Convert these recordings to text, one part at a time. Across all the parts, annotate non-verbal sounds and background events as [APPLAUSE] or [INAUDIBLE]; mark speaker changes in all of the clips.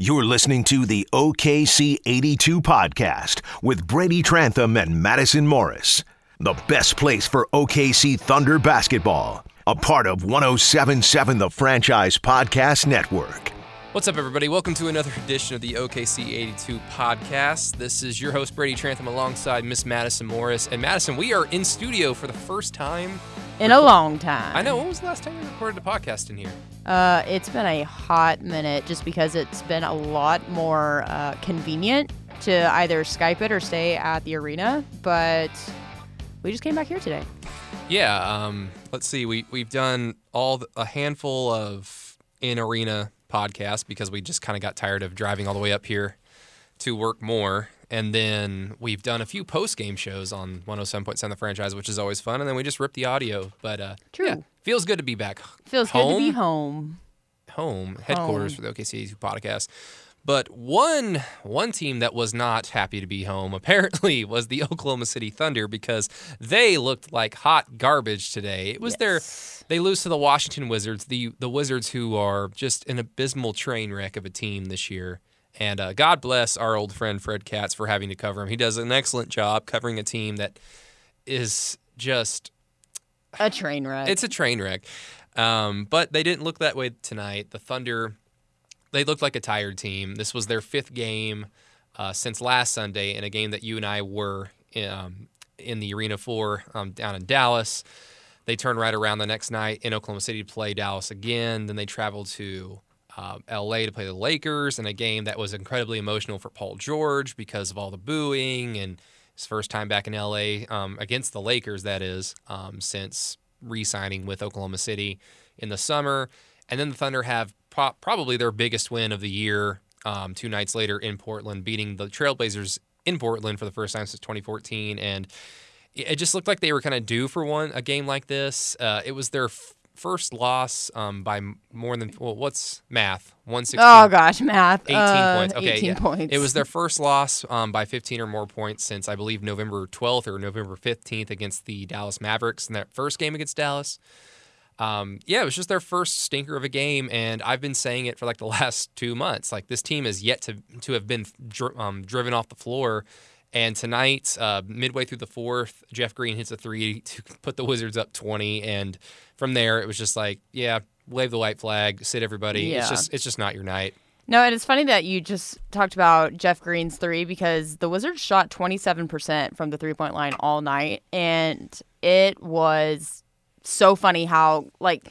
Speaker 1: You're listening to the OKC 82 podcast with Brady Trantham and Madison Morris. The best place for OKC Thunder basketball. A part of 1077 The Franchise Podcast Network.
Speaker 2: What's up, everybody? Welcome to another edition of the OKC 82 podcast. This is your host, Brady Trantham, alongside Miss Madison Morris. And Madison, we are in studio for the first time.
Speaker 3: In a long time.
Speaker 2: I know. When was the last time you recorded a podcast in here?
Speaker 3: Uh, it's been a hot minute just because it's been a lot more uh, convenient to either Skype it or stay at the arena. But we just came back here today.
Speaker 2: Yeah. Um, let's see. We we've done all the, a handful of in arena podcasts because we just kind of got tired of driving all the way up here to work more. And then we've done a few post game shows on 107.7 the franchise, which is always fun. And then we just ripped the audio. But uh,
Speaker 3: True.
Speaker 2: yeah, feels good to be back.
Speaker 3: Feels good to be home.
Speaker 2: Home headquarters for the OKC podcast. But one one team that was not happy to be home [LAUGHS] apparently was the Oklahoma City Thunder because they looked like hot garbage today. It was
Speaker 3: Yes.
Speaker 2: their they lose to the Washington Wizards, the the Wizards who are just an abysmal train wreck of a team this year. And uh, God bless our old friend Fred Katz for having to cover him. He does an excellent job covering a team that is just
Speaker 3: A train wreck.
Speaker 2: it's a train wreck. Um, but they didn't look that way tonight. The Thunder, they looked like a tired team. This was their fifth game uh, since last Sunday in a game that you and I were um, in the arena for um, down in Dallas. They turned right around the next night in Oklahoma City to play Dallas again. Then they traveled to uh, LA to play the Lakers in a game that was incredibly emotional for Paul George because of all the booing and his first time back in LA um, against the Lakers, that is, um, since re signing with Oklahoma City in the summer. And then the Thunder have pro- probably their biggest win of the year um, two nights later in Portland, beating the Trailblazers in Portland for the first time since 2014. And it just looked like they were kind of due for one a game like this. Uh, it was their f- first loss um, by more than well, what's math? One sixteen.
Speaker 3: oh gosh, math.
Speaker 2: 18
Speaker 3: Uh,
Speaker 2: points. Okay,
Speaker 3: 18
Speaker 2: yeah.
Speaker 3: points.
Speaker 2: It was their first loss um, by 15 or more points since I believe November 12th or November 15th against the Dallas Mavericks in that first game against Dallas. Um, yeah, it was just their first stinker of a game, and I've been saying it for like the [LAUGHS] last two months. Like this team is yet to to have been dri- um, driven off the floor. And tonight, uh, midway through the fourth, Jeff Green hits a three to [LAUGHS] put the Wizards up 20, and from there it was just like, yeah, wave the white flag, sit everybody. It's just it's just not your night.
Speaker 3: No, and it's funny that you just talked about Jeff Green's three because the Wizards shot 27% from the three point line all night. And it was so funny how, like,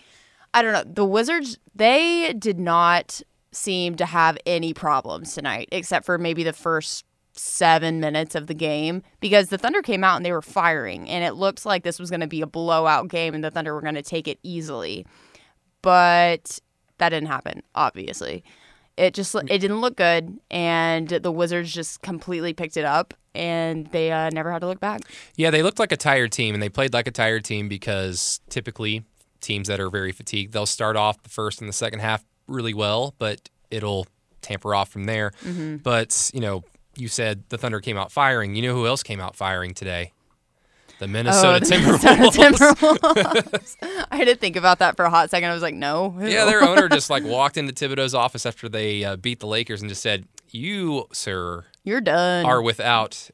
Speaker 3: I don't know, the Wizards, they did not seem to have any problems tonight, except for maybe the first seven minutes of the game because the Thunder came out and they were firing. And it looked like this was going to be a blowout game and the Thunder were going to take it easily. But that didn't happen, obviously it just it didn't look good and the wizards just completely picked it up and they uh, never had to look back
Speaker 2: Yeah, they looked like a tired team, and they played like a tired team because typically teams that are very fatigued, they'll start off the first and the second half really well, but it'll tamper off from there. But you know, you said the Thunder came out firing. You know who else came out firing today? The Minnesota
Speaker 3: Oh, the
Speaker 2: Timberwolves.
Speaker 3: Minnesota Timberwolves. [LAUGHS] i had to think about that for a hot second i was like no who?
Speaker 2: yeah, their owner just like walked into Thibodeau's office after they uh, beat the Lakers and just said, "You, sir,
Speaker 3: you're done
Speaker 2: are without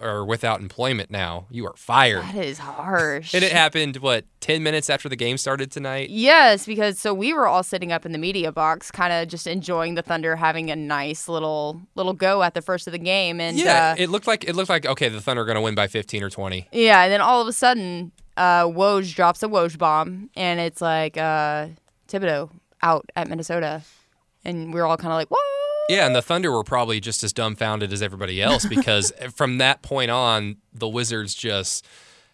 Speaker 2: are without employment now. You are fired."
Speaker 3: that is harsh
Speaker 2: And it happened what ten minutes after the game started tonight.
Speaker 3: Yes, because so we were all sitting up in the media box, kind of just enjoying the Thunder having a nice little little go at the first of the game, and
Speaker 2: Yeah,
Speaker 3: uh,
Speaker 2: it looked like it looked like okay, the Thunder are going to win by 15 or 20.
Speaker 3: Yeah, and then all of a sudden, uh, Woj drops a Woj bomb, and it's like uh, Thibodeau out at Minnesota, and we're all kind of like, what?
Speaker 2: Yeah, and the Thunder were probably just as dumbfounded as everybody else [LAUGHS] because from that point on, the Wizards just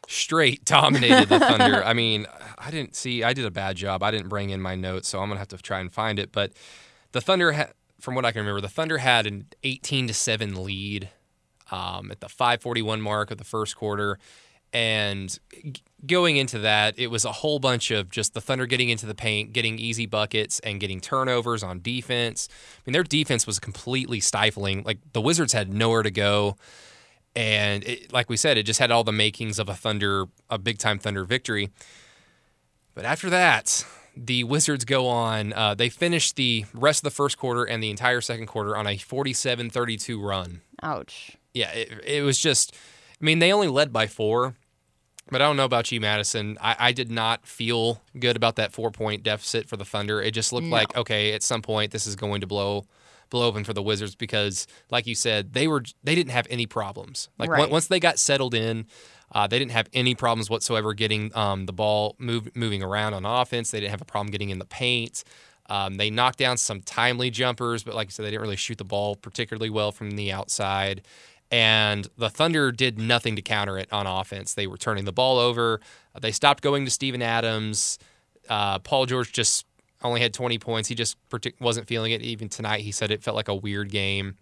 Speaker 2: straight [LAUGHS] dominated the Thunder. I mean, I didn't see. I did a bad job. I didn't bring in my notes, so I'm gonna have to try and find it. But the Thunder, ha- from what I can remember, the Thunder had an 18 to seven lead um, at the 5:41 mark of the first quarter, and g- going into that, it was a whole bunch of just the Thunder getting into the paint, getting easy buckets, and getting turnovers on defense. I mean, their defense was completely stifling. Like the Wizards had nowhere to go. And it, like we said, it just had all the makings of a Thunder, a big time Thunder victory. But after that, the Wizards go on. Uh, they finish the rest of the first quarter and the entire second quarter on a 47 32 run.
Speaker 3: Ouch.
Speaker 2: Yeah, it, it was just, I mean, they only led by four, but I don't know about you, Madison. I, I did not feel good about that four point deficit for the Thunder. It just looked
Speaker 3: No.
Speaker 2: like, okay, at some point this is going to blow. Blow open for the Wizards because, like you said, they were they didn't have any problems. Like
Speaker 3: Right.
Speaker 2: once they got settled in, uh, they didn't have any problems whatsoever getting um, the ball move, moving around on offense. They didn't have a problem getting in the paint. Um, they knocked down some timely jumpers, but like I said, they didn't really shoot the ball particularly well from the outside. And the Thunder did nothing to counter it on offense. They were turning the ball over. They stopped going to Steven Adams. Uh, Paul George just only had 20 points. He just partic- wasn't feeling it. Even tonight, he said it felt like a weird game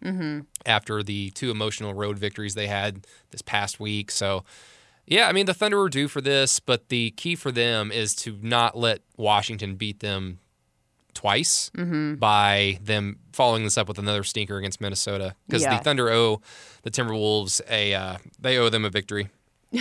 Speaker 2: after the two emotional road victories they had this past week. So, yeah, I mean, the Thunder were due for this, but the key for them is to not let Washington beat them twice by them following this up with another stinker against Minnesota because
Speaker 3: Yeah.
Speaker 2: the Thunder owe the Timberwolves a uh, they owe them a victory. [LAUGHS]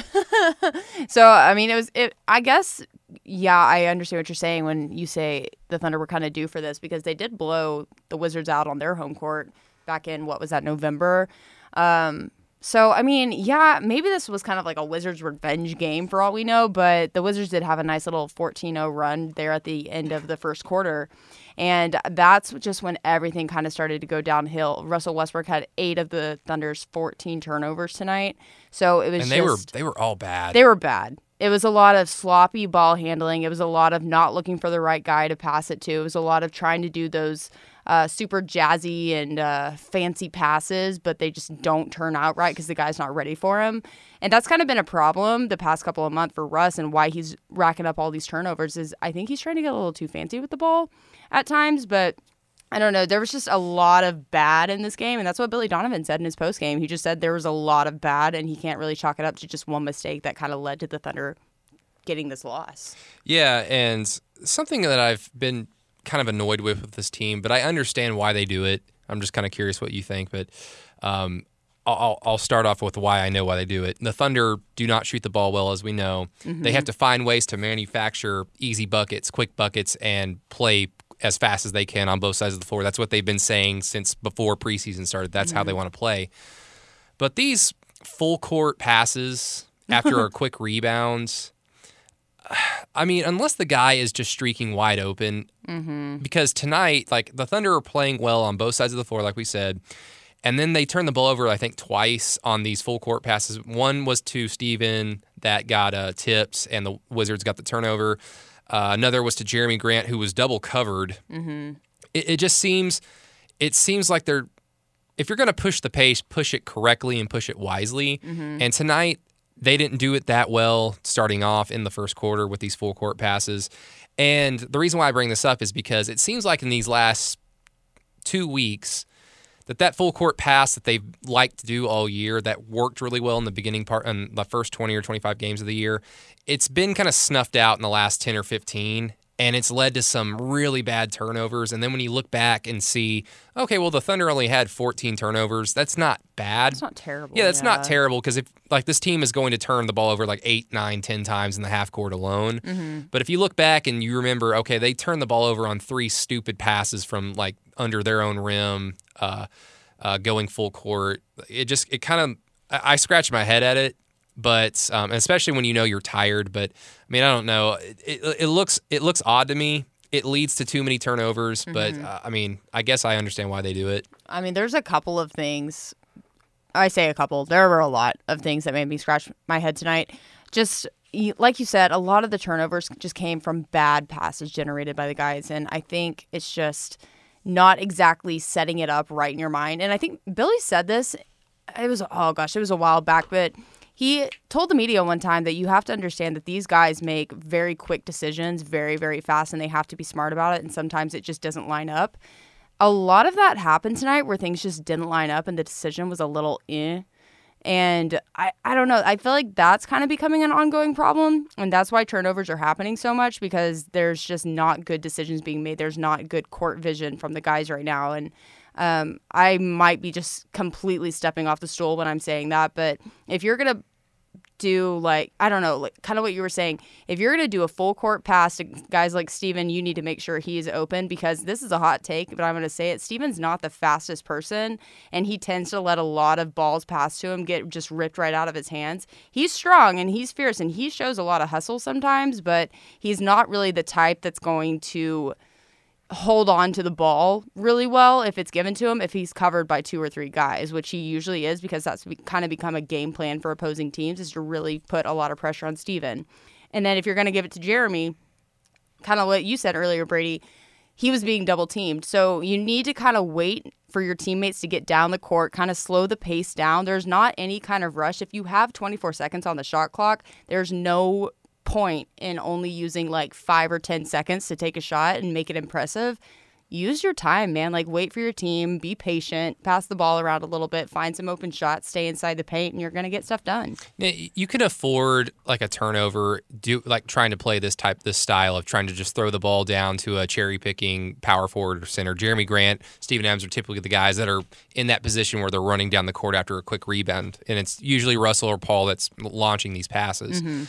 Speaker 3: So I mean, it was. It. I guess. Yeah, I understand what you're saying when you say the Thunder were kind of due for this because they did blow the Wizards out on their home court back in what was that November. Um, so I mean, yeah, maybe this was kind of like a Wizards revenge game for all we know, but the Wizards did have a nice little 14-0 run there at the end of the first quarter. And that's just when everything kind of started to go downhill. Russell Westbrook had 8 of the Thunder's 14 turnovers tonight. So it was
Speaker 2: And they
Speaker 3: just
Speaker 2: were they were all bad.
Speaker 3: they were bad. It was a lot of sloppy ball handling. It was a lot of not looking for the right guy to pass it to. It was a lot of trying to do those uh, super jazzy and uh, fancy passes, but they just don't turn out right because the guy's not ready for him. And that's kind of been a problem the past couple of months for Russ and why he's racking up all these turnovers. Is I think he's trying to get a little too fancy with the ball at times, but I don't know. There was just a lot of bad in this game, and that's what Billy Donovan said in his post game. He just said there was a lot of bad, and he can't really chalk it up to just one mistake that kind of led to the Thunder getting this loss.
Speaker 2: Yeah, and something that I've been kind of annoyed with with this team, but I understand why they do it. I'm just kind of curious what you think, but um, I'll, I'll- start off with why I know why they do it. The Thunder do not shoot the ball well, as we know. They have to find ways to manufacture easy buckets, quick buckets, and play as fast as they can on both sides of the floor. That's what they've been saying since before preseason started. That's how they want to play. But these full court passes after [LAUGHS] a quick rebound, I mean, unless the guy is just streaking wide open, because tonight, like the Thunder are playing well on both sides of the floor, like we said, and then they turned the ball over, I think, twice on these full court passes. One was to Steven that got uh, tips, and the Wizards got the turnover. Uh, another was to Jerami Grant, who was double covered. Mm-hmm. It, it just seems, it seems like they're if you're going to push the pace, push it correctly and push it wisely. And tonight, they didn't do it that well starting off in the first quarter with these full court passes. And the reason why I bring this up is because it seems like in these last two weeks that that full court pass that they've liked to do all year that worked really well in the beginning part in the first 20 or 25 games of the year it's been kind of snuffed out in the last 10 or 15 and it's led to some really bad turnovers and then when you look back and see okay well the thunder only had 14 turnovers that's not bad
Speaker 3: It's not terrible.
Speaker 2: yeah, that's not terrible because if like this team is going to turn the ball over like eight, nine, ten times in the half court alone.
Speaker 3: Mm-hmm.
Speaker 2: But if you look back and you remember, okay, they turned the ball over on three stupid passes from like under their own rim, uh, uh, going full court. It just it kind of I, I scratched my head at it, but um, especially when you know you're tired. But I mean, I don't know. It, it, it looks it looks odd to me. It leads to too many turnovers, but
Speaker 3: Mm-hmm.
Speaker 2: uh, I mean, I guess I understand why they do it.
Speaker 3: I mean, there's a couple of things. I say a couple. There were a lot of things that made me scratch my head tonight. Just like you said, a lot of the turnovers just came from bad passes generated by the guys, and I think it's just not exactly setting it up right in your mind. And I think Billy said this. It was oh gosh, it was a while back, but he told the media one time that you have to understand that these guys make very quick decisions very very fast and they have to be smart about it and sometimes it just doesn't line up a lot of that happened tonight where things just didn't line up and the decision was a little eh. And I, I don't know. I feel like that's kind of becoming an ongoing problem. And that's why turnovers are happening so much because there's just not good decisions being made. There's not good court vision from the guys right now. And um, I might be just completely stepping off the stool when I'm saying that. But if you're going to do like I don't know, like kind of what you were saying. If you're gonna do a full court pass to guys like Steven, you need to make sure he's open because this is a hot take, but I'm gonna say it. Steven's not the fastest person, and he tends to let a lot of balls pass to him get just ripped right out of his hands. He's strong and he's fierce and he shows a lot of hustle sometimes, but he's not really the type that's going to hold on to the ball really well if it's given to him if he's covered by two or three guys which he usually is because that's kind of become a game plan for opposing teams is to really put a lot of pressure on Steven. And then if you're going to give it to Jerami, kind of what you said earlier Brady, he was being double teamed. So you need to kind of wait for your teammates to get down the court, kind of slow the pace down. There's not any kind of rush. If you have 24 seconds on the shot clock, there's no point in only using like five or 10 seconds to take a shot and make it impressive. Use your time, man. Like, wait for your team, be patient, pass the ball around a little bit, find some open shots, stay inside the paint, and you're going to get stuff done.
Speaker 2: You can afford like a turnover, do like trying to play this type, this style of trying to just throw the ball down to a cherry picking power forward or center. Jerami Grant, Steven Adams are typically the guys that are in that position where they're running down the court after a quick rebound. And it's usually Russell or Paul that's launching these passes. Mm-hmm.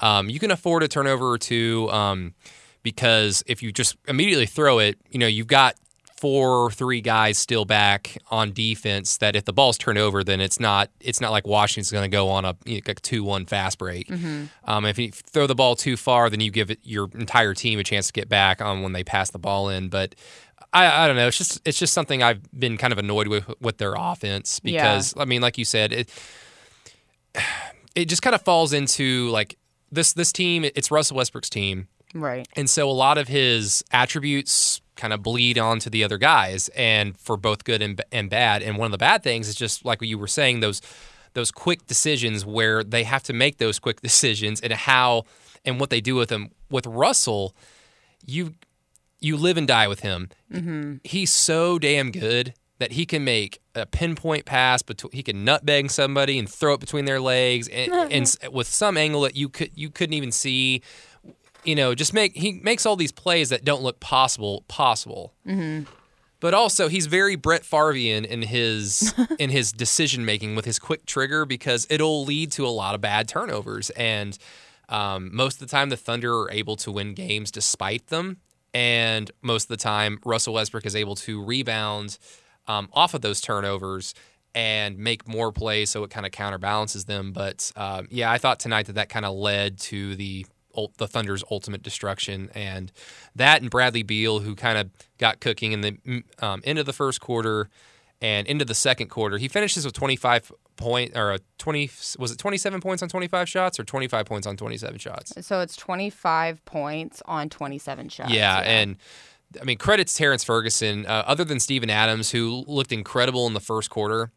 Speaker 2: Um, you can afford a turnover or two um, because if you just immediately throw it, you know, you've got four or three guys still back on defense that if the ball's turned over then it's not it's not like Washington's going to go on a, you know, 2-1 fast break. Mm-hmm. Um, if you throw the ball too far then you give it your entire team a chance to get back on when they pass the ball in but I, I don't know it's just it's just something I've been kind of annoyed with with their offense because yeah. I mean like you said it [SIGHS] it just kind of falls into like this this team it's Russell Westbrook's team.
Speaker 3: Right.
Speaker 2: And so a lot of his attributes kind of bleed onto the other guys and for both good and, and bad. And one of the bad things is just like what you were saying those those quick decisions where they have to make those quick [LAUGHS] decisions and how and what they do with them. With Russell, you you live and die with him. Mm-hmm. He's so damn good that he can make a pinpoint pass, but he can nutbag somebody and throw it between their legs, and, [LAUGHS] and, with some angle that you could you couldn't even see. You know, just make he makes all these plays that don't look possible possible. Mm-hmm. But also, he's very Brett Farvian in his [LAUGHS] in his decision making with his quick trigger because it'll lead to a lot of bad turnovers. And um, most of the time, the Thunder are able to win games despite them. And most of the time, Russell Westbrook is able to rebound um, off of those turnovers and make more plays so it kind of counterbalances them. But um, yeah, I thought tonight that that kind of led to the the Thunder's ultimate destruction, and that and Bradley Beal, who kind of got cooking in the um, end of the first quarter and into the second quarter. He finishes with 25 point or a 20 was it 27 points on 25 shots or 25 points on 27 shots.
Speaker 3: So it's 25 points on 27 shots.
Speaker 2: Yeah, yeah. and I mean, credits Terrence Ferguson. Uh, other than Steven Adams, who looked incredible in the first quarter,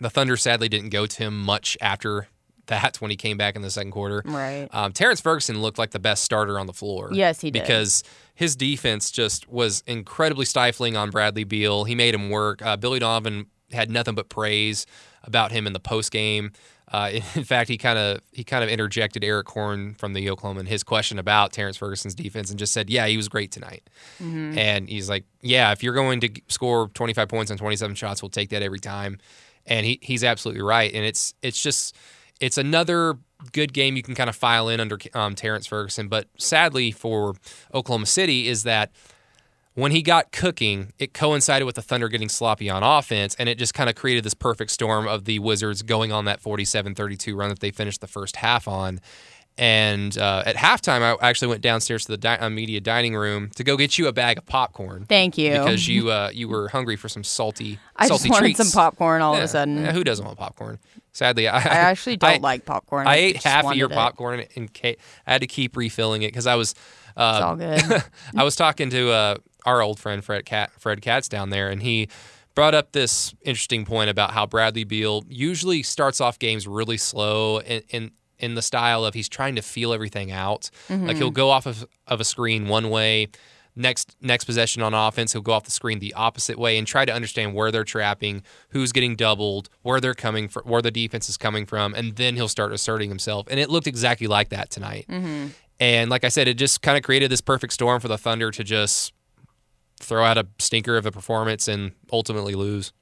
Speaker 2: the Thunder sadly didn't go to him much after that [LAUGHS] when he came back in the second quarter.
Speaker 3: Right.
Speaker 2: Um, Terrence Ferguson looked like the best starter on the floor.
Speaker 3: Yes, he did.
Speaker 2: Because his defense just was incredibly stifling on Bradley Beal. He made him work. Uh, Billy Donovan had nothing but praise about him in the post game. Uh, [LAUGHS] in fact, he kind of he kind of interjected Erik Horne from the Oklahoma in his question about Terrence Ferguson's defense and just said, "Yeah, he was great tonight." Mm-hmm. And he's like, "Yeah, if you're going to score 25 points on 27 shots, we'll take that every time." And he, he's absolutely right. And it's it's just it's another good game you can kind of file in under um, Terrence Ferguson. But sadly for Oklahoma City is that when he got cooking, it coincided with the Thunder getting sloppy on offense, and it just kind of created this perfect storm of the Wizards going on that 47 32 run that they finished the first half on. And uh, at halftime, I actually went downstairs to the di- uh, media dining room to go get you a bag of popcorn.
Speaker 3: Thank you,
Speaker 2: because you [LAUGHS] uh, you were hungry for some salty.
Speaker 3: I
Speaker 2: salty
Speaker 3: just wanted
Speaker 2: treats.
Speaker 3: some popcorn all
Speaker 2: yeah.
Speaker 3: of a sudden.
Speaker 2: Yeah, who doesn't want popcorn? Sadly, I,
Speaker 3: I [LAUGHS] actually don't
Speaker 2: I,
Speaker 3: like popcorn.
Speaker 2: I,
Speaker 3: I
Speaker 2: ate half of your
Speaker 3: it.
Speaker 2: popcorn, and I had to keep refilling it because I was. Uh,
Speaker 3: it's all good. [LAUGHS]
Speaker 2: I was talking to uh, our old friend Fred Cat, Fred Katz down there, and he brought up this interesting point about how Bradley Beal usually starts off games really slow and. in in the style of he's trying to feel everything out. Mm-hmm. Like he'll go off of, of a screen one way, next next possession on offense, he'll go off the screen the opposite way and try to understand where they're trapping, who's getting doubled, where they're coming from, where the defense is coming from, and then he'll start asserting himself. And it looked exactly like that tonight. Mm-hmm. And like I said, it just kind of created this perfect storm for the Thunder to just throw out a stinker of a performance and ultimately lose.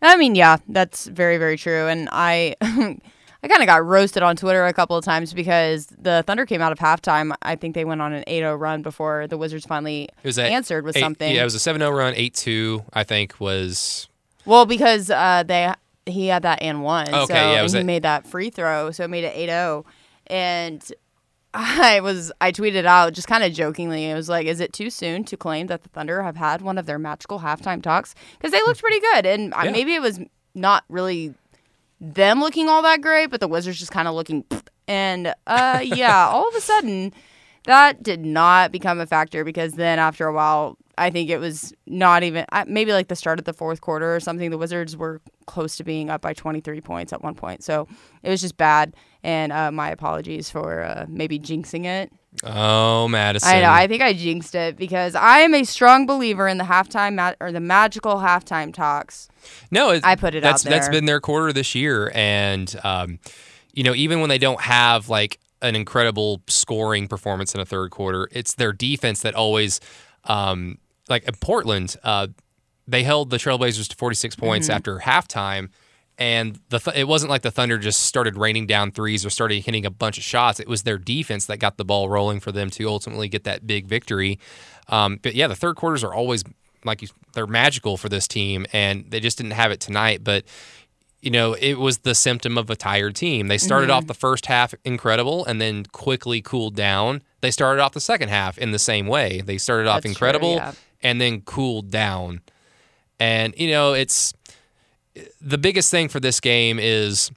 Speaker 3: I mean, yeah, that's very very true, and I. [LAUGHS] I kind of got roasted on Twitter a couple of times because the Thunder came out of halftime. I think they went on an 8-0 run before the Wizards finally
Speaker 2: It was
Speaker 3: answered with
Speaker 2: eight-
Speaker 3: something.
Speaker 2: Yeah, it was a 7-0 run. 8-2, I think, was
Speaker 3: Well, because uh, they he had that and one,
Speaker 2: Okay,
Speaker 3: so
Speaker 2: yeah, it
Speaker 3: and he made that free throw, so it made it 8-0. and I was I tweeted out just kind of jokingly. It was like, is it too soon to claim that the Thunder have had one of their magical halftime talks because they looked pretty good, and uh
Speaker 2: Yeah.
Speaker 3: maybe it was not really them looking all that great, but the Wizards just kind of looking. And uh, yeah, all of a sudden, that did not become a factor because then after a while, I think it was not even maybe like the start of the fourth quarter or something. The Wizards were close to being up by 23 points at one point, so it was just bad. And uh, my apologies for uh, maybe jinxing it.
Speaker 2: Oh, Madison.
Speaker 3: I know. I think I jinxed it because I am a strong believer in the halftime ma- or the magical halftime talks.
Speaker 2: No,
Speaker 3: I put it
Speaker 2: that's,
Speaker 3: out
Speaker 2: That's been their quarter this year, and um, you know, even when they don't have like an incredible scoring performance in a third quarter, it's their defense that always, um, like in Portland, uh, they held the Trailblazers to 46 points
Speaker 3: Mm-hmm.
Speaker 2: after halftime. And the th- it wasn't like the Thunder just started raining down threes or started hitting a bunch of shots. It was their defense that got the ball rolling for them to ultimately get that big victory. Um, but yeah, the third quarters are always like you, they're magical for this team, and they just didn't have it tonight. But you know, it was the symptom of a tired team. They started
Speaker 3: Mm-hmm.
Speaker 2: off the first half incredible and then quickly cooled down. They started off the second half in the same way. They started off
Speaker 3: That's true,
Speaker 2: incredible
Speaker 3: yeah.
Speaker 2: and then cooled down. And you know, it's the biggest thing for this game is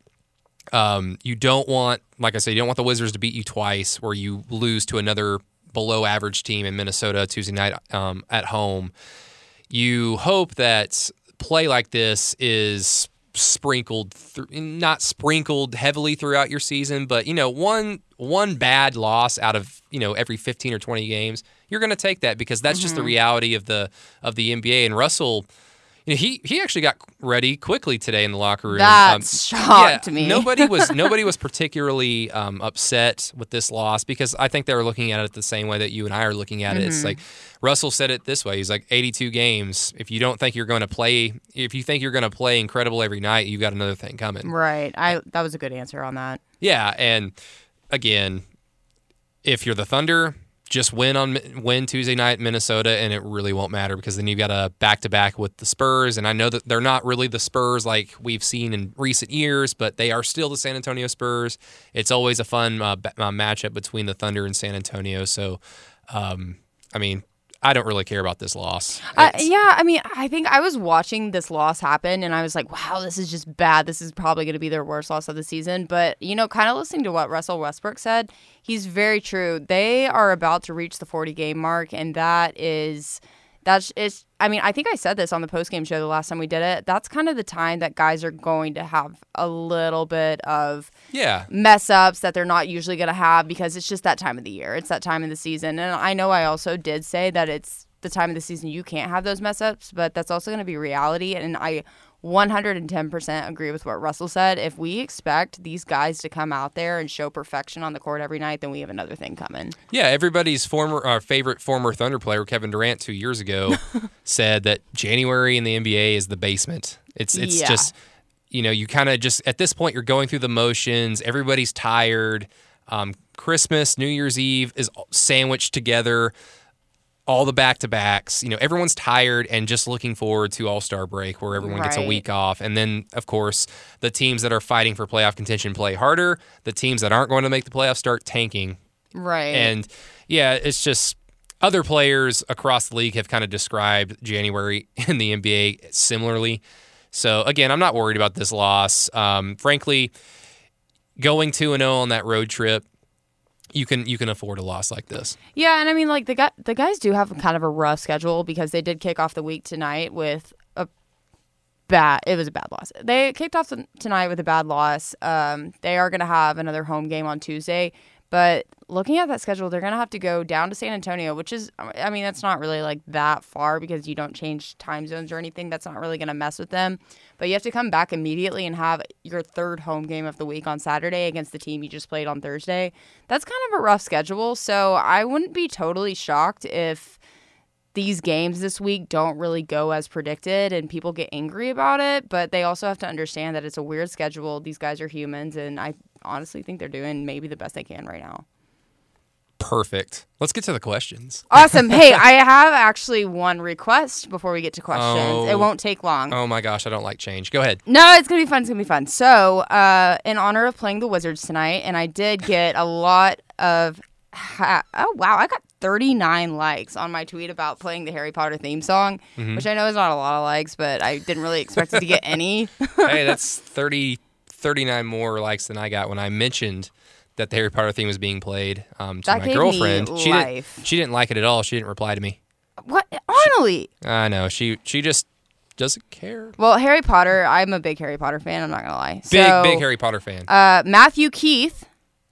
Speaker 2: um, you don't want, like I said, you don't want the Wizards to beat you twice, or you lose to another below average team in Minnesota Tuesday night um, at home. You hope that play like this is sprinkled, thr not sprinkled heavily throughout your season, but you know, one one bad loss out of you know every 15 or 20 games, you're going to take that because that's just the mm-hmm. reality of the of the NBA. And Russell. You know, he he actually got ready quickly today in the locker room.
Speaker 3: That
Speaker 2: Um,
Speaker 3: shocked me.
Speaker 2: Nobody was [LAUGHS] nobody was particularly um, upset with this loss because I think they were looking at it the same way that you and I are looking at it. It's
Speaker 3: Mm-hmm.
Speaker 2: like Russell said it this way: he's like 82 games. If you don't think you're going to play, if you think you're going to play incredible every night, you've got another thing coming.
Speaker 3: Right. I that was a good answer on that.
Speaker 2: Yeah, and again, if you're the Thunder, just win on win Tuesday night in Minnesota, and it really won't matter because then you've got a back to back with the Spurs, and I know that they're not really the Spurs like we've seen in recent years, but they are still the San Antonio Spurs. It's always a fun uh, ba- uh, matchup between the Thunder and San Antonio. So, um, I mean. I don't really care about this loss.
Speaker 3: Uh, yeah, I mean, I think I was watching this loss happen and I was like, wow, this is just bad. This is probably going to be their worst loss of the season. But, you know, kind of listening to what Russell Westbrook said, he's very true. They are about to reach the 40 game mark, and that is. That's it's. I mean, I think I said this on the post game show the last time we did it. That's kind of the time that guys are going to have a little bit of
Speaker 2: Yeah,
Speaker 3: mess ups that they're not usually going to have because it's just that time of the year. It's that time of the season. And I know I also did say that it's the time of the season you can't have those mess ups, but that's also going to be reality. And I 110% agree with what Russell said. If we expect these guys to come out there and show perfection on the court every night, then we have another thing coming.
Speaker 2: Yeah, everybody's former uh, favorite former Thunder player Kevin Durant two years ago [LAUGHS] said that January in the NBA is the basement. It's it's
Speaker 3: Yeah.
Speaker 2: just you know you kind of just at this point you're going through the motions. Everybody's tired. Um, Christmas, New Year's Eve is sandwiched together. All the back to backs, you know, everyone's tired and just looking forward to All Star break where everyone gets a week off. And then, of course, the teams that are fighting for playoff contention play harder. The teams that aren't going to make the playoffs start tanking
Speaker 3: Right.
Speaker 2: and yeah, it's just other players across the league have kind of described January [LAUGHS] in the NBA similarly. So again, I'm not worried about this loss. Um, frankly, going two and zero on that road trip, you can you can afford a loss like this.
Speaker 3: Yeah, and I mean, like the guy, the guys do have kind of a rough schedule because they did kick off the week tonight with a bad. It was a bad loss. They kicked off tonight with a bad loss. Um, they are going to have another home game on Tuesday, but looking at that schedule, they're going to have to go down to San Antonio, which is, I mean, that's not really like that far because you don't change time zones or anything. That's not really going to mess with them. But you have to come back immediately and have your third home game of the week on Saturday against the team you just played on Thursday. That's kind of a rough schedule. So I wouldn't be totally shocked if these games this week don't really go as predicted and people get angry about it, but they also have to understand that it's a weird schedule. These guys are humans, and I honestly think they're doing maybe the best they can right now.
Speaker 2: Perfect. Let's get to the questions.
Speaker 3: Awesome. hey, [LAUGHS] I have actually one request before we get to questions.
Speaker 2: Oh.
Speaker 3: It won't take long.
Speaker 2: Oh my gosh, I don't like change. Go ahead.
Speaker 3: No, it's gonna be fun. It's gonna be fun. So, uh, in honor of playing the Wizards tonight, and I did get a lot of. Ha- oh wow, I got 39 likes on my tweet about playing the Harry Potter theme song,
Speaker 2: Mm-hmm.
Speaker 3: which I know is not a lot of likes, but I didn't really expect it to get any. [LAUGHS]
Speaker 2: hey, that's [LAUGHS] 30, 39 more likes than I got when I mentioned that the Harry Potter theme was being played um, to
Speaker 3: That
Speaker 2: my girlfriend. She didn't. She didn't like it at all. She didn't reply to me.
Speaker 3: what? Honestly,
Speaker 2: I know. She she just doesn't care.
Speaker 3: well, Harry Potter. I'm a big Harry Potter fan. I'm not gonna lie.
Speaker 2: Big
Speaker 3: So,
Speaker 2: big Harry Potter fan.
Speaker 3: Uh, Matthew Keith.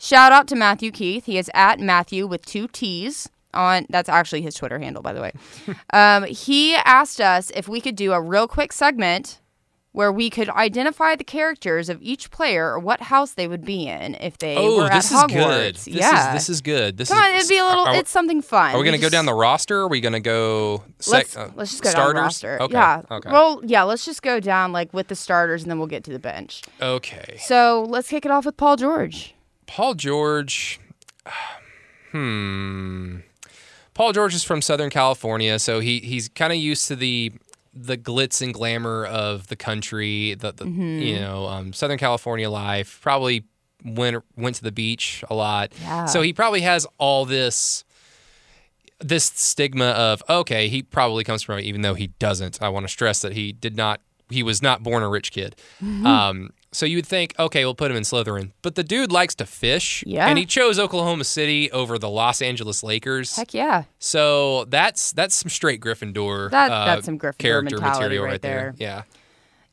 Speaker 3: Shout out to Matthew Keith. He is at Matthew with two T's on. That's actually his Twitter handle, by the way. [LAUGHS] um, he asked us if we could do a real quick segment where we could identify the characters of each player or what house they would be in if they
Speaker 2: oh,
Speaker 3: were
Speaker 2: this
Speaker 3: at
Speaker 2: is
Speaker 3: Hogwarts.
Speaker 2: good. This
Speaker 3: yeah.
Speaker 2: is this is good. This
Speaker 3: Come
Speaker 2: is,
Speaker 3: on, it'd be a little.
Speaker 2: Are,
Speaker 3: it's something fun.
Speaker 2: are we gonna go
Speaker 3: just-
Speaker 2: down the roster? Or are we gonna go? Sec,
Speaker 3: Let's,
Speaker 2: uh,
Speaker 3: let's just go
Speaker 2: starters?
Speaker 3: down the roster.
Speaker 2: Okay.
Speaker 3: Yeah.
Speaker 2: Okay.
Speaker 3: Well, yeah. Let's just go down like with the starters, and then we'll get to the bench.
Speaker 2: okay.
Speaker 3: So let's kick it off with Paul George.
Speaker 2: Paul George. [SIGHS] Hmm. Paul George is from Southern California, so he he's kind of used to the the glitz and glamour of the country, the, the
Speaker 3: Mm-hmm.
Speaker 2: you know um, Southern California life. Probably went went to the beach a lot,
Speaker 3: Yeah.
Speaker 2: so he probably has all this this stigma of okay, he probably comes from it, even though he doesn't. I want to stress that he did not. He was not born a rich kid.
Speaker 3: Mm-hmm.
Speaker 2: Um, so you would think, okay, we'll put him in Slytherin, but the dude likes to fish,
Speaker 3: Yeah.
Speaker 2: and he chose Oklahoma City over the Los Angeles Lakers.
Speaker 3: Heck yeah.
Speaker 2: So that's that's some straight Gryffindor.
Speaker 3: That-
Speaker 2: uh,
Speaker 3: that's some Gryffindor
Speaker 2: character material
Speaker 3: right
Speaker 2: right there.
Speaker 3: there.
Speaker 2: Yeah.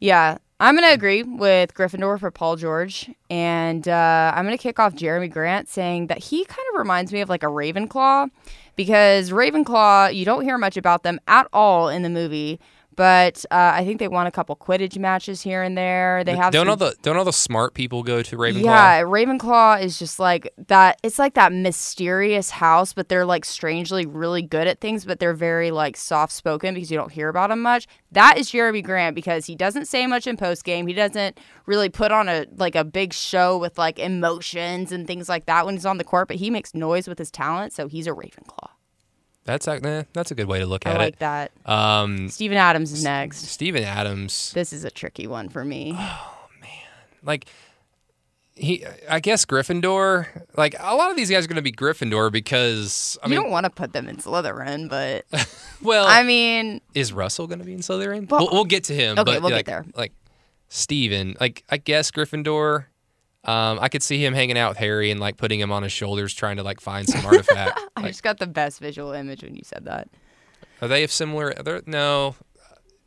Speaker 3: Yeah, I'm going to agree with Gryffindor for Paul George. And uh, I'm going to kick off Jerami Grant saying that he kind of reminds me of like a Ravenclaw because Ravenclaw, you don't hear much about them at all in the movie. But uh, I think they won a couple Quidditch matches here and there. They have
Speaker 2: don't
Speaker 3: some
Speaker 2: all the don't all the smart people go to Ravenclaw?
Speaker 3: Yeah, Ravenclaw is just like that. It's like that mysterious house, but they're like strangely really good at things, but they're very like soft spoken because you don't hear about them much. That is Jerami Grant because he doesn't say much in post game. He doesn't really put on a like a big show with like emotions and things like that when he's on the court, but he makes noise with his talent, so he's a Ravenclaw.
Speaker 2: That's a, eh, that's a good way to look at it.
Speaker 3: I
Speaker 2: at
Speaker 3: like
Speaker 2: it.
Speaker 3: that.
Speaker 2: Um,
Speaker 3: Steven Adams is next.
Speaker 2: Steven Adams,
Speaker 3: This is a tricky one for me. Oh man.
Speaker 2: Like he, I guess Gryffindor. Like a lot of these guys are going to be Gryffindor because I mean
Speaker 3: you
Speaker 2: mean,
Speaker 3: don't want to put them in Slytherin, but [LAUGHS]
Speaker 2: well,
Speaker 3: I mean,
Speaker 2: is Russell going to be in Slytherin?
Speaker 3: Well-
Speaker 2: we'll, we'll get to him.
Speaker 3: Okay,
Speaker 2: but
Speaker 3: we'll get
Speaker 2: like,
Speaker 3: there.
Speaker 2: Like Steven, like I guess Gryffindor. Um, I could see him hanging out with Harry and like putting him on his shoulders, trying to like find some [LAUGHS] artifact. [LAUGHS]
Speaker 3: I
Speaker 2: Like,
Speaker 3: just got the best visual image when you said that.
Speaker 2: are they of similar? There, no,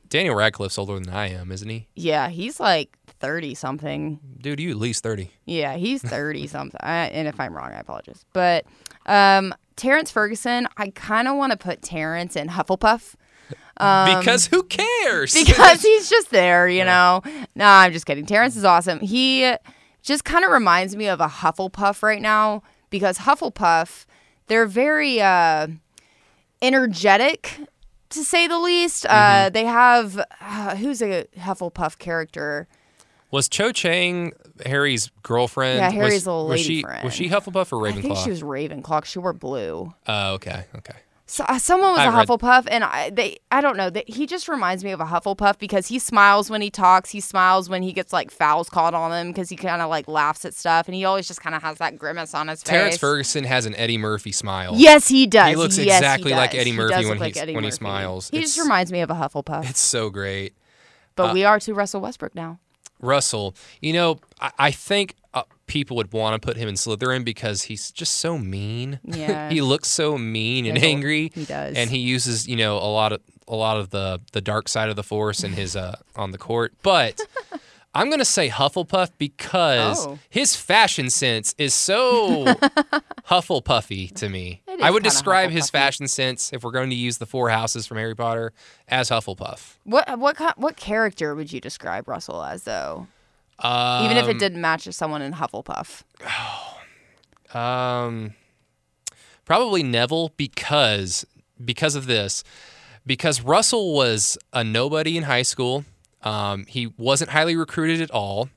Speaker 2: Daniel Radcliffe's older than I am, isn't he?
Speaker 3: Yeah, he's like 30 something.
Speaker 2: Dude, you at least thirty.
Speaker 3: Yeah, he's 30 something. I, and if I'm wrong, I apologize. But um, Terrence Ferguson, I kind of want to put Terrence in Hufflepuff
Speaker 2: because who cares?
Speaker 3: Um, because [LAUGHS] he's just there, you know? No, I'm just kidding. Terrence is awesome. He just kind of reminds me of a Hufflepuff right now because Hufflepuff, they're very uh, energetic. To say the least, uh, they have uh, who's a Hufflepuff character?
Speaker 2: was Cho Chang Harry's girlfriend?
Speaker 3: Yeah, Harry's
Speaker 2: was,
Speaker 3: little
Speaker 2: was
Speaker 3: lady
Speaker 2: she,
Speaker 3: friend.
Speaker 2: Was she Hufflepuff or Ravenclaw?
Speaker 3: I think she was Ravenclaw. She wore blue.
Speaker 2: Oh, okay, okay.
Speaker 3: So, uh, someone was a
Speaker 2: I read-
Speaker 3: Hufflepuff, and I they I don't know. They, he just reminds me of a Hufflepuff because he smiles when he talks. He smiles when he gets like fouls called on him because he kind of like laughs at stuff, and he always just kind of has that grimace on his face. Terrence.
Speaker 2: Ferguson has an Eddie Murphy smile.
Speaker 3: Yes, he does.
Speaker 2: He looks
Speaker 3: Yes,
Speaker 2: exactly like. Eddie Murphy
Speaker 3: does
Speaker 2: when
Speaker 3: like Eddie
Speaker 2: when he smiles.
Speaker 3: He just reminds me of a Hufflepuff.
Speaker 2: It's so great.
Speaker 3: But
Speaker 2: uh,
Speaker 3: we are to Russell Westbrook now.
Speaker 2: Russell, you know, I, I think people would want to put him in Slytherin because he's just so mean. [LAUGHS]
Speaker 3: Yeah.
Speaker 2: he looks so mean and angry.
Speaker 3: he does.
Speaker 2: And he uses, you know, a lot of a lot of the the dark side of the force in his uh on the court. But [LAUGHS] I'm gonna say Hufflepuff because
Speaker 3: Oh.
Speaker 2: his fashion sense is so [LAUGHS] Hufflepuffy to me. I would describe his fashion sense, if we're going to use the four houses from Harry Potter, as Hufflepuff.
Speaker 3: What what what character would you describe Russell as though? Even if it
Speaker 2: Um,
Speaker 3: didn't match someone in Hufflepuff.
Speaker 2: Um, probably Neville because because of this. because Russell was a nobody in high school. Um, he wasn't highly recruited at all.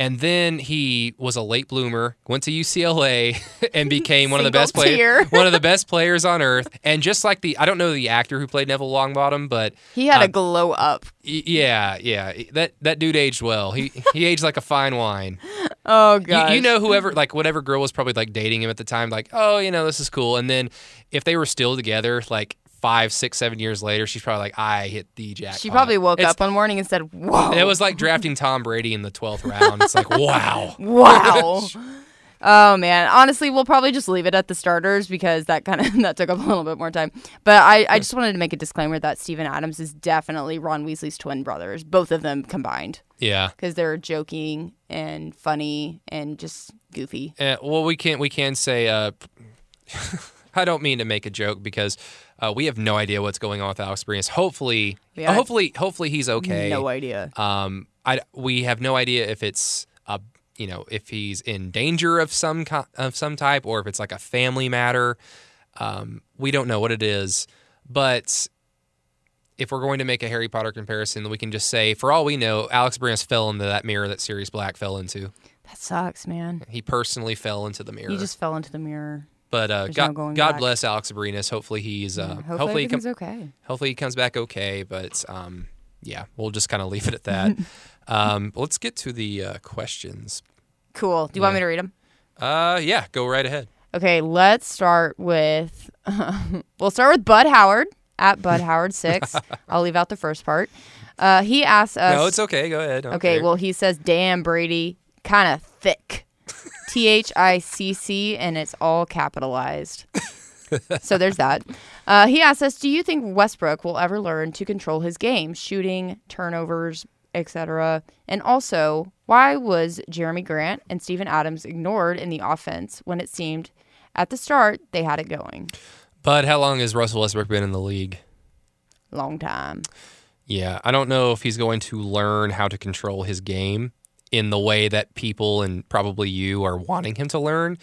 Speaker 2: And then he was a late bloomer, went to UCLA, [LAUGHS] and became one of the best players, [LAUGHS] one of the best players on earth. And just like the, I don't know the actor who played Neville Longbottom, but
Speaker 3: He had
Speaker 2: Uh,
Speaker 3: a glow up.
Speaker 2: yeah, yeah, that that dude aged well. He he aged like a fine wine. [LAUGHS]
Speaker 3: Oh
Speaker 2: You,
Speaker 3: god.
Speaker 2: you know, whoever like whatever girl was probably like dating him at the time, like, oh, you know, this is cool. And then if they were still together, like five, six, seven years later, she's probably like, I hit the jackpot.
Speaker 3: She probably woke
Speaker 2: It's-
Speaker 3: up one morning and said, "Whoa."
Speaker 2: It was like drafting Tom Brady in the twelfth round. It's like, wow. [LAUGHS]
Speaker 3: Wow. [LAUGHS] oh man. Honestly, we'll probably just leave it at the starters because that kind of [LAUGHS] that took up a little bit more time. But I, I just wanted to make a disclaimer that Steven Adams is definitely Ron Weasley's twin brothers, both of them combined,
Speaker 2: Yeah.
Speaker 3: because they're joking and funny and just goofy.
Speaker 2: Uh, well, we can't. We can say. Uh, I don't mean to make a joke because uh, we have no idea what's going on with Alex Abrines. Hopefully,
Speaker 3: Yeah.
Speaker 2: hopefully, hopefully he's okay.
Speaker 3: No idea.
Speaker 2: Um, I we have no idea if it's a you know if he's in danger of some of some type or if it's like a family matter. Um, we don't know what it is, but if we're going to make a Harry Potter comparison, we can just say, for all we know, Alex Abrines fell into that mirror that Sirius Black fell into.
Speaker 3: That sucks, man.
Speaker 2: He personally fell into the mirror.
Speaker 3: He just fell into the mirror.
Speaker 2: But uh, God,
Speaker 3: no
Speaker 2: God
Speaker 3: back.
Speaker 2: bless Alex Abrines. Hopefully he's uh,
Speaker 3: Hopefully,
Speaker 2: hopefully he, com-
Speaker 3: everything's okay.
Speaker 2: hopefully he comes back okay. But um, yeah, we'll just kind of leave it at that. [LAUGHS] um, let's get to the uh, questions.
Speaker 3: Cool. Do you want me to read them?
Speaker 2: Uh, yeah, go right ahead.
Speaker 3: Okay, let's start with. [LAUGHS] we'll start with Bud Howard at Bud Howard six. [LAUGHS] I'll leave out the first part. Uh, he asks us.
Speaker 2: no, it's okay. Go ahead. Don't
Speaker 3: Okay,
Speaker 2: care.
Speaker 3: well, he says, "Damn, Brady, kind of thick." T H I C C, and it's all capitalized. so there's that. Uh, he asks us, "Do you think Westbrook will ever learn to control his game, shooting, turnovers, etc.? And also, why was Jerami Grant and Steven Adams ignored in the offense when it seemed at the start they had it going?
Speaker 2: But how long has Russell Westbrook been in the league?
Speaker 3: Long time.
Speaker 2: Yeah, I don't know if he's going to learn how to control his game in the way that people and probably you are wanting him to learn.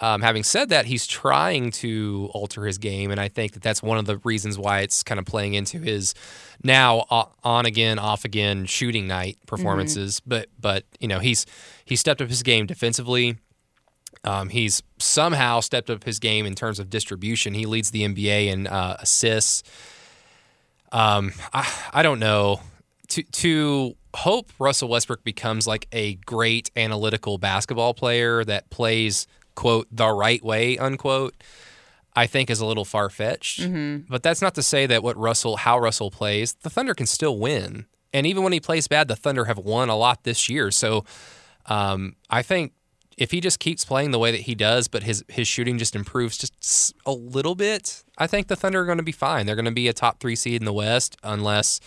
Speaker 2: Um, having said that, he's trying to alter his game, and I think that that's one of the reasons why it's kind of playing into his now on again, off again shooting night performances. But but you know he's he stepped up his game defensively. Um, he's somehow stepped up his game in terms of distribution. He leads the NBA in uh, assists. Um, I, I don't know. To to hope Russell Westbrook becomes like a great analytical basketball player that plays quote the right way unquote. I think is a little far fetched, but that's not to say that what Russell, how Russell plays, the Thunder can still win. And even when he plays bad, the Thunder have won a lot this year. So um, I think if he just keeps playing the way that he does, but his his shooting just improves just a little bit, I think the Thunder are going to be fine. They're going to be a top three seed in the West, unless,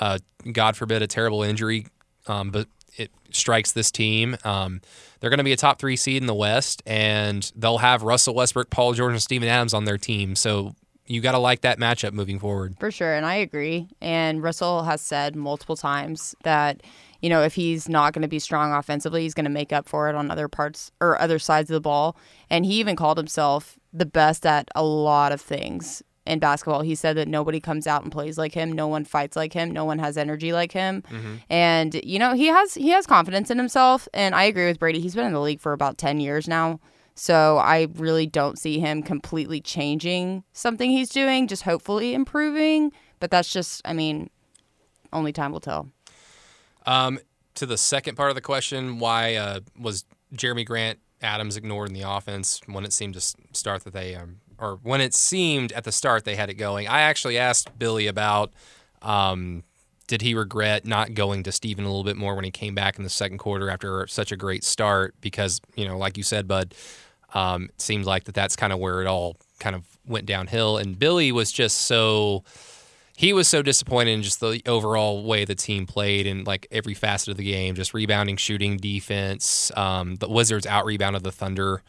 Speaker 2: uh, God forbid, a terrible injury, um, but it strikes this team. Um, they're going to be a top three seed in the West, and they'll have Russell Westbrook, Paul George, and Steven Adams on their team. So you got to like that matchup moving forward.
Speaker 3: For sure, and I agree. And Russell has said multiple times that you know if he's not going to be strong offensively, he's going to make up for it on other parts or other sides of the ball. And he even called himself the best at a lot of things in basketball. He said that nobody comes out and plays like him, no one fights like him, no one has energy like him. And you know, he has he has confidence in himself and I agree with Brady. He's been in the league for about 10 years now. So I really don't see him completely changing something he's doing, just hopefully improving. But that's just, I mean, only time will tell.
Speaker 2: Um, to the second part of the question, why uh, was Jerami Grant Adams ignored in the offense when it seemed to start that they, um, or when it seemed at the start they had it going? I actually asked Billy about um, did he regret not going to Steven a little bit more when he came back in the second quarter after such a great start? Because, you know, like you said, Bud, um, it seems like that that's kind of where it all kind of went downhill. And Billy was just so he was so disappointed in just the overall way the team played and like every facet of the game, just rebounding, shooting, defense. Um, the Wizards out rebounded the Thunder,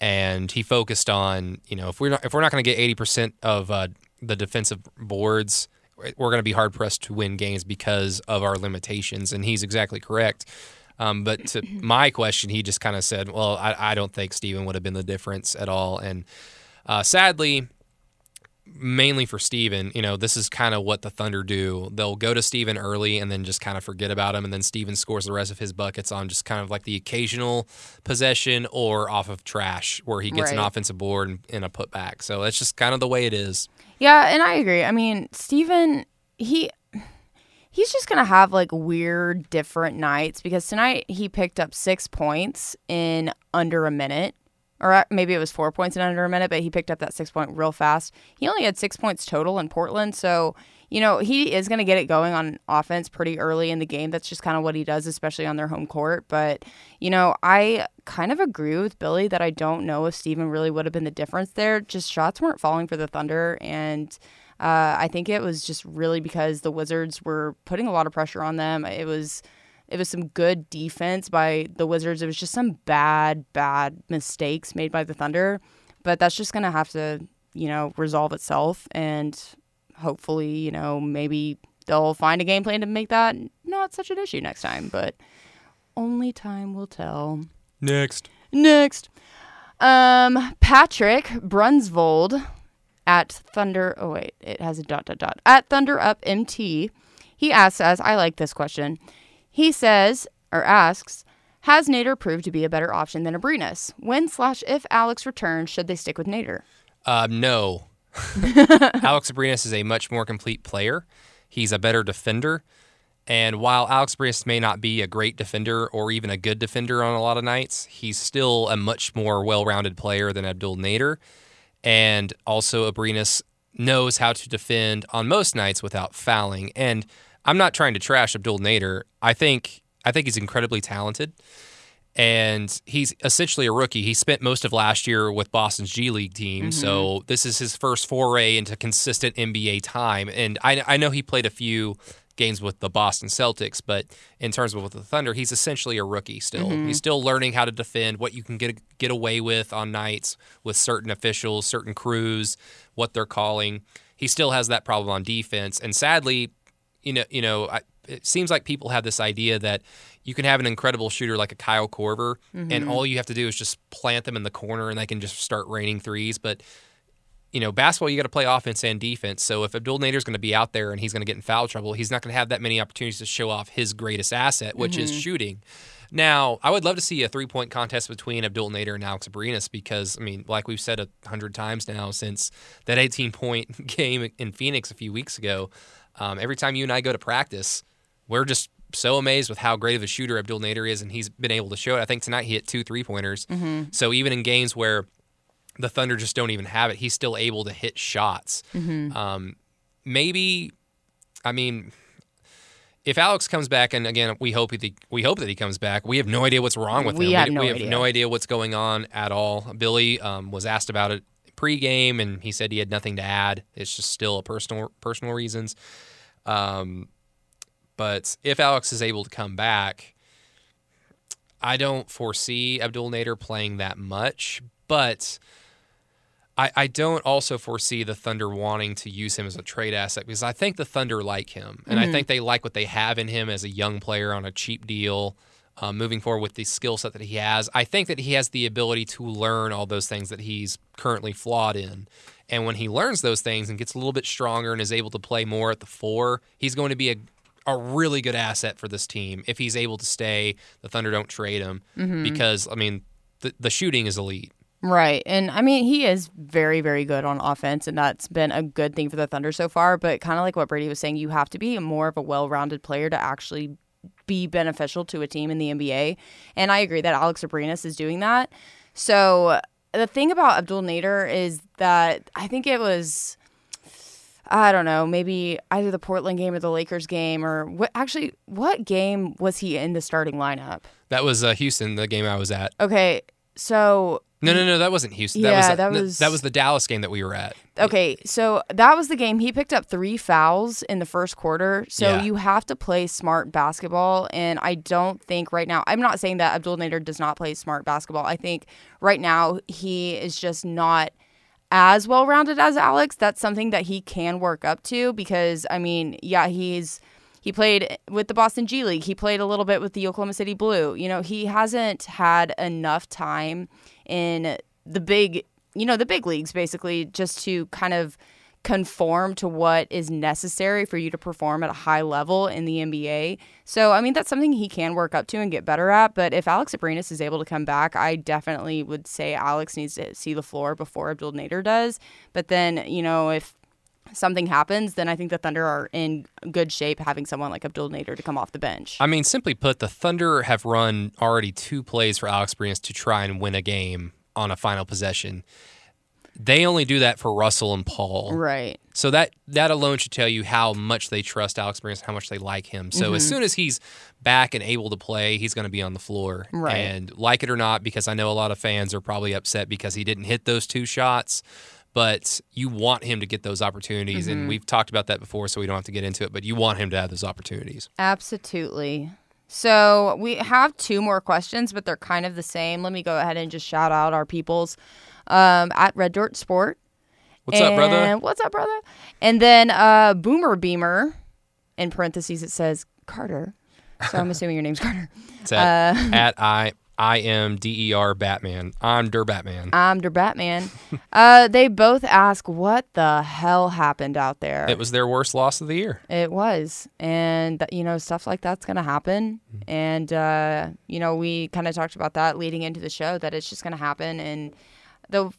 Speaker 2: and he focused on you know if we're not if we're not going to get eighty percent of uh, the defensive boards, we're going to be hard pressed to win games because of our limitations. And he's exactly correct. Um, but to [CLEARS THROAT] my question, he just kind of said, "Well, I, I don't think Steven would have been the difference at all." And uh, sadly, mainly for Steven, you know, this is kind of what the Thunder do. They'll go to Steven early and then just kind of forget about him. And then Steven scores the rest of his buckets on just kind of like the occasional possession or off of trash where he gets an offensive board and, and a putback. So that's just kind of the way it is.
Speaker 3: Yeah, and I agree. I mean, Steven, he he's just gonna have like weird different nights because tonight he picked up six points in under a minute. Or uh, maybe it was four points in under a minute, but he picked up that six point real fast. He only had six points total in Portland, so you know he is going to get it going on offense pretty early in the game. That's just kind of what he does, especially on their home court. But you know, I kind of agree with Billy that I don't know if Steven really would have been the difference there. Just shots weren't falling for the Thunder, and uh, I think it was just really because the Wizards were putting a lot of pressure on them. It was it was some good defense by the Wizards. It was just some bad, bad mistakes made by the Thunder. But that's just gonna have to, you know, resolve itself and hopefully, you know, maybe they'll find a game plan to make that not such an issue next time. But only time will tell.
Speaker 2: Next.
Speaker 3: Next. Um, Patrick Brunsvold at Thunder. Oh, wait, it has a dot, dot, dot. At Thunder Up MT. He asks us, I like this question. He says, or asks, has Nader proved to be a better option than Abrines? When slash if Alex returns, should they stick with Nader?
Speaker 2: Uh, no. [LAUGHS] Alex Abrines is a much more complete player. He's a better defender. And while Alex Abrines may not be a great defender or even a good defender on a lot of nights, he's still a much more well rounded player than Abdul Nader. And also, Abrines knows how to defend on most nights without fouling. And I'm not trying to trash Abdul Nader. I think I think he's incredibly talented and he's essentially a rookie. He spent most of last year with Boston's G League team, mm-hmm. so this is his first foray into consistent NBA time. And I, I know he played a few games with the Boston Celtics, but in terms of with the Thunder, he's essentially a rookie still. Mm-hmm. He's still learning how to defend, what you can get get away with on nights with certain officials, certain crews, what they're calling. He still has that problem on defense, and sadly, you know, you know, I, it seems like people have this idea that you can have an incredible shooter like a Kyle Korver, and mm-hmm. all you have to do is just plant them in the corner, and they can just start raining threes. But you know, basketball, you got to play offense and defense. So if Abdul Nader's going to be out there and he's going to get in foul trouble, he's not going to have that many opportunities to show off his greatest asset, which is mm-hmm. shooting. Now, I would love to see a three point contest between Abdul Nader and Alex Abrines because, I mean, like we've said a hundred times now since that 18 point [LAUGHS] game in Phoenix a few weeks ago, um, every time you and I go to practice, we're just so amazed with how great of a shooter Abdul Nader is, and he's been able to show it. I think tonight he hit two three pointers. So even in games where the Thunder just don't even have it, he's still able to hit shots. Um, maybe, I mean, if Alex comes back, and again, we hope he, we hope that he comes back. We have no idea what's wrong with
Speaker 3: We
Speaker 2: him.
Speaker 3: have
Speaker 2: we,
Speaker 3: no
Speaker 2: we have
Speaker 3: idea.
Speaker 2: no idea what's going on at all. Billy um, was asked about it pregame, and he said he had nothing to add. It's just still a personal personal reasons. Um, but if Alex is able to come back, I don't foresee Abdul Nader playing that much, but I, I don't also foresee the Thunder wanting to use him as a trade asset because I think the Thunder like him, and I think they like what they have in him as a young player on a cheap deal. Um, moving forward with the skill set that he has, I think that he has the ability to learn all those things that he's currently flawed in. And when he learns those things and gets a little bit stronger and is able to play more at the four, he's going to be a a really good asset for this team if he's able to stay. The Thunder don't trade him because I mean the the shooting is elite.
Speaker 3: Right. And I mean, he is very, very good on offense, and that's been a good thing for the Thunder so far. But kind of like what Brady was saying, you have to be more of a well rounded player to actually be beneficial to a team in the NBA. And I agree that Alex Abrines is doing that. So the thing about Abdul Nader is that I think it was. I don't know, maybe either the Portland game or the Lakers game, or what? Actually, what game was he in the starting lineup?
Speaker 2: That was uh, Houston, the game I was at.
Speaker 3: Okay, so
Speaker 2: No, no, no, that wasn't Houston. that
Speaker 3: Yeah,
Speaker 2: was
Speaker 3: that
Speaker 2: no,
Speaker 3: was-
Speaker 2: that was the Dallas game that we were at.
Speaker 3: Okay, so that was the game. He picked up three fouls in the first quarter. So
Speaker 2: Yeah.
Speaker 3: you have to play smart basketball. And I don't think right now, I'm not saying that Abdul Nader does not play smart basketball. I think right now he is just not as well rounded as Alex. That's something that he can work up to because, I mean, yeah, he's. He played with the Boston G League. He played a little bit with the Oklahoma City Blue. You know, he hasn't had enough time in the big, you know, the big leagues basically just to kind of conform to what is necessary for you to perform at a high level in the NBA. So, I mean, that's something he can work up to and get better at. But if Alex Abrines is able to come back, I definitely would say Alex needs to see the floor before Abdul Nader does. But then, you know, if something happens, then I think the Thunder are in good shape having someone like Abdul Nader to come off the bench.
Speaker 2: I mean, simply put, the Thunder have run already two plays for Alex Abrines to try and win a game on a final possession. They only do that for Russell and Paul.
Speaker 3: Right.
Speaker 2: So that that alone should tell you how much they trust Alex Abrines, how much they like him. So as mm-hmm. soon as he's back and able to play, he's going to be on the floor.
Speaker 3: Right.
Speaker 2: And like it or not, because I know a lot of fans are probably upset because he didn't hit those two shots. But you want him to get those opportunities, and we've talked about that before, so we don't have to get into it. But you want him to have those opportunities.
Speaker 3: Absolutely. So we have two more questions, but they're kind of the same. Let me go ahead and just shout out our peoples um, at Red Dirt Sport.
Speaker 2: What's up, brother?
Speaker 3: And- What's up, brother? And then uh, Boomer Beamer, in parentheses, it says Carter. So I'm assuming your name's Carter.
Speaker 2: It's at,
Speaker 3: Uh, [LAUGHS]
Speaker 2: at I I M D E R Batman. I'm Der Batman.
Speaker 3: I'm der Batman. [LAUGHS] uh, they both ask what the hell happened out there.
Speaker 2: It was their worst loss of the year.
Speaker 3: It was. And, you know, stuff like that's going to happen. And, uh, you know, we kind of talked about that leading into the show that it's just going to happen. And the,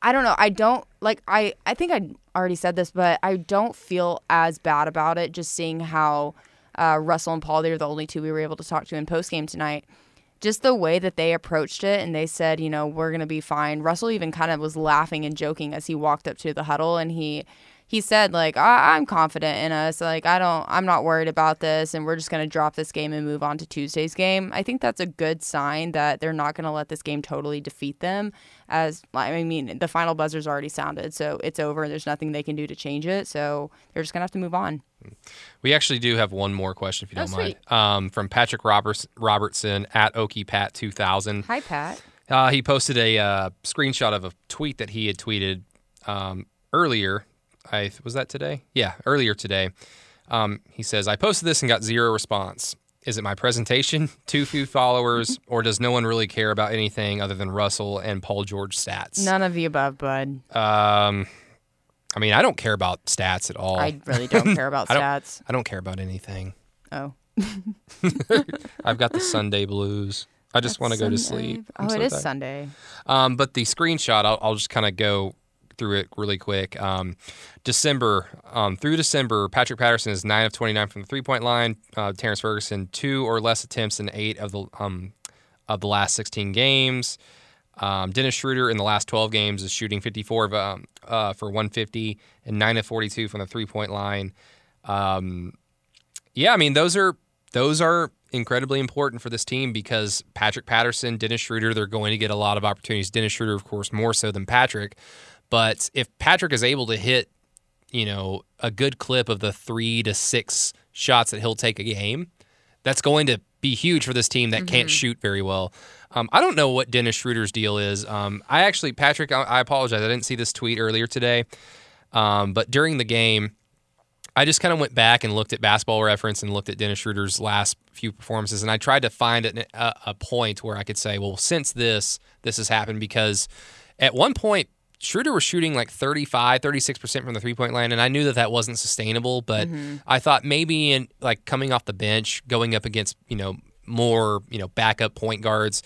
Speaker 3: I don't know. I don't, like, I, I think I already said this, but I don't feel as bad about it just seeing how uh, Russell and Paul, they were the only two we were able to talk to in post game tonight. Just the way that they approached it and they said, you know, we're going to be fine. Russell even kind of was laughing and joking as he walked up to the huddle and he, he said like I- i'm confident in us like i don't i'm not worried about this and we're just going to drop this game and move on to tuesday's game i think that's a good sign that they're not going to let this game totally defeat them as i mean the final buzzer's already sounded so it's over and there's nothing they can do to change it so they're just going to have to move on
Speaker 2: We actually do have one more question, if you
Speaker 3: Oh,
Speaker 2: don't mind. Um, from Patrick Roberts, Robertson at OkiePat2000.
Speaker 3: hi pat
Speaker 2: Uh, he posted a uh, screenshot of a tweet that he had tweeted um, earlier. I was that today? Yeah, earlier today. Um, he says, "I posted this and got zero response. Is it my presentation, [LAUGHS] too few followers, [LAUGHS] or does no one really care about anything other than Russell and Paul George stats?"
Speaker 3: none of the above bud
Speaker 2: Um, I mean, I don't care about stats at all.
Speaker 3: i really don't care about [LAUGHS]
Speaker 2: I don't-
Speaker 3: stats
Speaker 2: I don't care about anything.
Speaker 3: oh
Speaker 2: I've got the Sunday blues. I just want to go to sleep. I'm
Speaker 3: oh
Speaker 2: so
Speaker 3: it is
Speaker 2: tired.
Speaker 3: sunday
Speaker 2: Um, but the screenshot, I'll, I'll just kind of go through it really quick. Um, December um, through December, Patrick Patterson is nine of twenty nine from the three point line. Uh, Terrence Ferguson two or less attempts in eight of the um, of the last sixteen games. Um, Dennis Schroeder in the last 12 games is shooting 54 of, um, uh, for 150 and 9 of 42 from the three point line. Um, yeah, I mean those are those are incredibly important for this team because Patrick Patterson, Dennis Schroeder, they're going to get a lot of opportunities. Dennis Schroeder, of course, more so than Patrick. But if Patrick is able to hit, you know, a good clip of the three to six shots that he'll take a game, that's going to be huge for this team that can't shoot very well. Um, I don't know what Dennis Schroeder's deal is. Um, I actually, Patrick, I, I apologize. I didn't see this tweet earlier today. Um, but during the game, I just kind of went back and looked at basketball reference and looked at Dennis Schroeder's last few performances. And I tried to find an, a, a point where I could say, well, since this, this has happened because at one point, Schroeder was shooting like 35, 36% from the three point line. And I knew that that wasn't sustainable, but I thought maybe in like coming off the bench, going up against, you know, more, you know, backup point guards,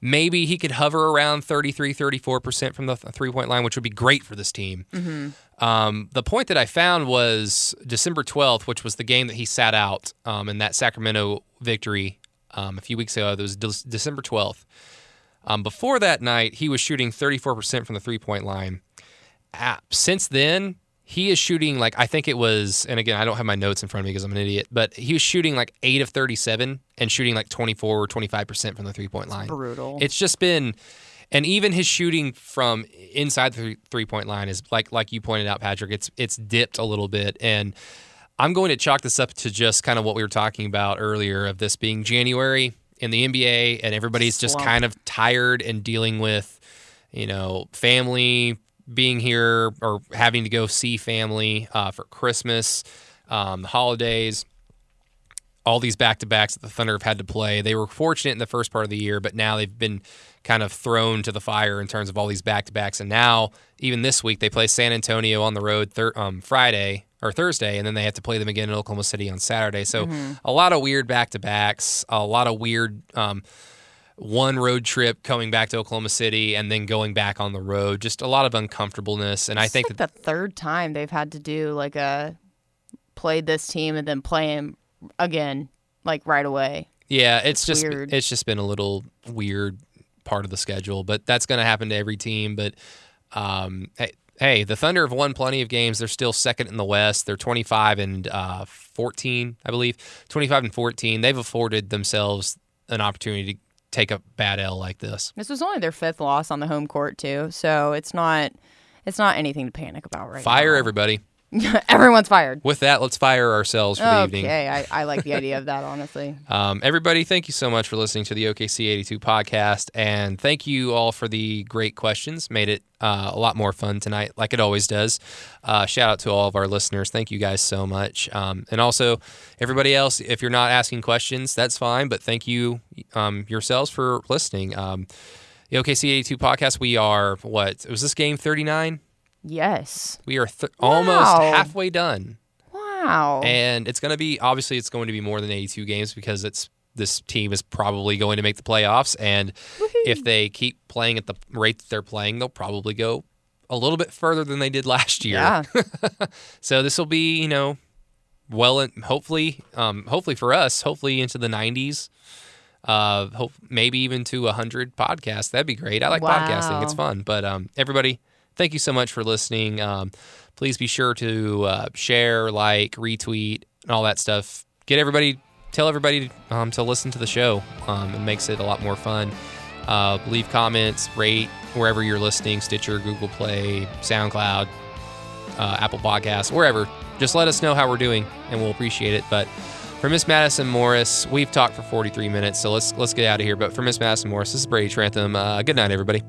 Speaker 2: maybe he could hover around 33, 34% from the three point line, which would be great for this team. Um, the point that I found was December 12th, which was the game that he sat out um, in that Sacramento victory um, a few weeks ago. That was De- December 12th. Um, before that night, he was shooting 34% from the three point line. Ah, since then, he is shooting like, I think it was, and again, I don't have my notes in front of me because I'm an idiot, but he was shooting like 8 of 37 and shooting like 24 or 25% from the three point line.
Speaker 3: brutal
Speaker 2: It's just been, and even his shooting from inside the three point line is like like you pointed out, Patrick. It's it's dipped a little bit, and I'm going to chalk this up to just kind of what we were talking about earlier of this being January in the NBA, and everybody's just
Speaker 3: Slump.
Speaker 2: kind of tired and dealing with, you know, family being here or having to go see family uh, for Christmas, um, the holidays all these back to backs that the Thunder have had to play. They were fortunate in the first part of the year, but now they've been kind of thrown to the fire in terms of all these back to backs. And now, even this week, they play San Antonio on the road thir- um, Friday or Thursday, and then they have to play them again in Oklahoma City on Saturday. So a lot of weird back to backs, a lot of weird. Um, one road trip coming back to Oklahoma City and then going back on the road. Just a lot of uncomfortableness. And I think
Speaker 3: like
Speaker 2: that
Speaker 3: the third time they've had to do like a played this team and then play him again like right away.
Speaker 2: Yeah, it's, just
Speaker 3: weird.
Speaker 2: it's just been a little weird part of the schedule, but that's going to happen to every team. But um, hey, the Thunder have won plenty of games. They're still second in the West. They're 25 and uh, 14, I believe. 25 and 14. They've afforded themselves an opportunity to take a bad L like this.
Speaker 3: This was only their fifth loss on the home court too, so it's not it's not anything to panic about right
Speaker 2: Fire
Speaker 3: now.
Speaker 2: everybody. [LAUGHS]
Speaker 3: Everyone's fired.
Speaker 2: With that, let's fire ourselves for the evening.
Speaker 3: Okay, I, I like the idea of [LAUGHS] that honestly.
Speaker 2: Um, everybody, thank you so much for listening to the OKC 82 podcast. And thank you all for the great questions. Made it uh, a lot more fun tonight, like it always does. Uh, shout out to all of our listeners. Thank you guys so much. Um, and also, everybody else, if you're not asking questions, that's fine. But thank you um, yourselves for listening. Um, the OKC 82 podcast, we are, what? Was this game 39?
Speaker 3: Yes.
Speaker 2: We are th- almost halfway done.
Speaker 3: Wow.
Speaker 2: and it's going to be obviously it's going to be more than 82 games because it's this team is probably going to make the playoffs. And if they keep playing at the rate that they're playing they'll probably go a little bit further than they did last year.
Speaker 3: Yeah. [LAUGHS]
Speaker 2: so this will be you know well and hopefully um, hopefully for us hopefully into the 90s uh hope maybe even to 100 podcasts. That'd be great. I like podcasting. It's fun. But um everybody thank you so much for listening um please be sure to uh, share like retweet and all that stuff get everybody tell everybody um, to listen to the show um, it makes it a lot more fun uh, leave comments rate wherever you're listening stitcher google play soundcloud uh, Apple Podcasts, wherever. Just let us know how we're doing, and we'll appreciate it. But for Miss Madison Morris, we've talked for 43 minutes, so let's let's get out of here. But for Miss Madison Morris, this is Brady Trantham. Uh, good night, everybody.